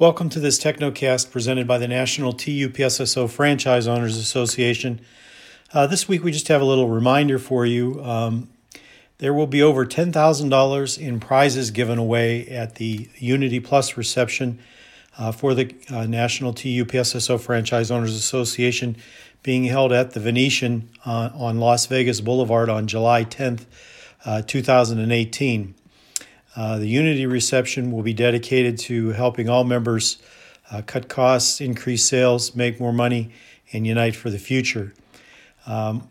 Welcome to this Technocast presented by the National TUPSSO Franchise Owners Association. Uh, this week, we just have a little reminder for you. Um, there will be over $10,000 in prizes given away at the Unity Plus reception uh, for the uh, National TUPSSO Franchise Owners Association being held at the Venetian uh, on Las Vegas Boulevard on July 10th, uh, 2018. Uh, the Unity reception will be dedicated to helping all members uh, cut costs, increase sales, make more money, and unite for the future. Um,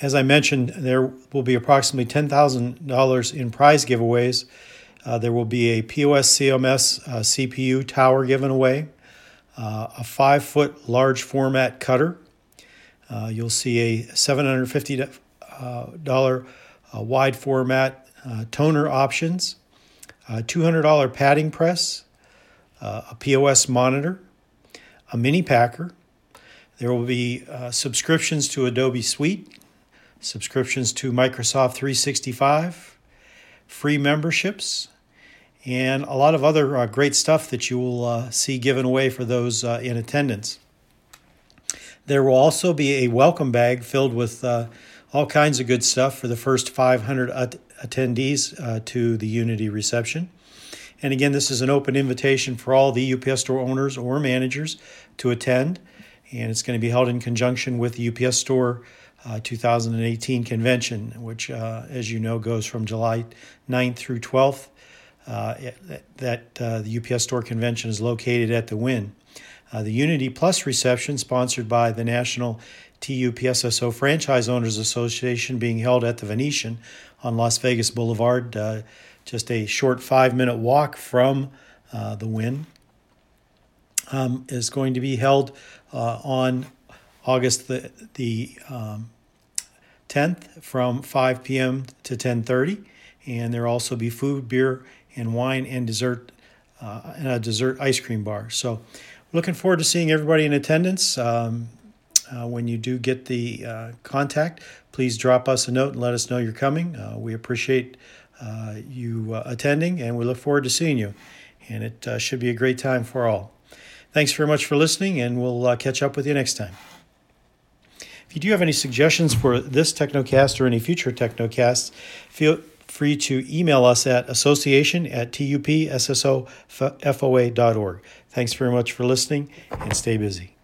as I mentioned, there will be approximately $10,000 in prize giveaways. Uh, there will be a POS CMS uh, CPU tower given away, uh, a five foot large format cutter. You'll see a $750 wide format toner options, a $200 padding press, uh, a POS monitor, a mini packer. There will be uh, subscriptions to Adobe Suite, subscriptions to Microsoft 365, free memberships, and a lot of other uh, great stuff that you will uh, see given away for those uh, in attendance. There will also be a welcome bag filled with uh, all kinds of good stuff for the first 500 at- attendees uh, to the Unity reception. And again, this is an open invitation for all the UPS store owners or managers to attend. And it's going to be held in conjunction with the UPS Store uh, 2018 convention, which, uh, as you know, goes from July 9th through 12th. Uh, that uh, the UPS Store convention is located at the Wynn. Uh, the Unity Plus reception, sponsored by the National TUPSSO Franchise Owners Association being held at the Venetian on Las Vegas Boulevard, uh, just a short five minute walk from uh, the Wynn, um, is going to be held uh, on August the, the um, 10th from 5 p.m. to 10:30, and there will also be food, beer, and wine and dessert, uh, and a dessert ice cream bar. So, looking forward to seeing everybody in attendance. Um, uh, when you do get the uh, contact, please drop us a note and let us know you're coming. Uh, we appreciate uh, you uh, attending and we look forward to seeing you. And it uh, should be a great time for all. Thanks very much for listening, and we'll catch up with you next time. If you do have any suggestions for this Technocast or any future Technocasts, feel free to email us at association at tupssofoa.org. Thanks very much for listening and stay busy.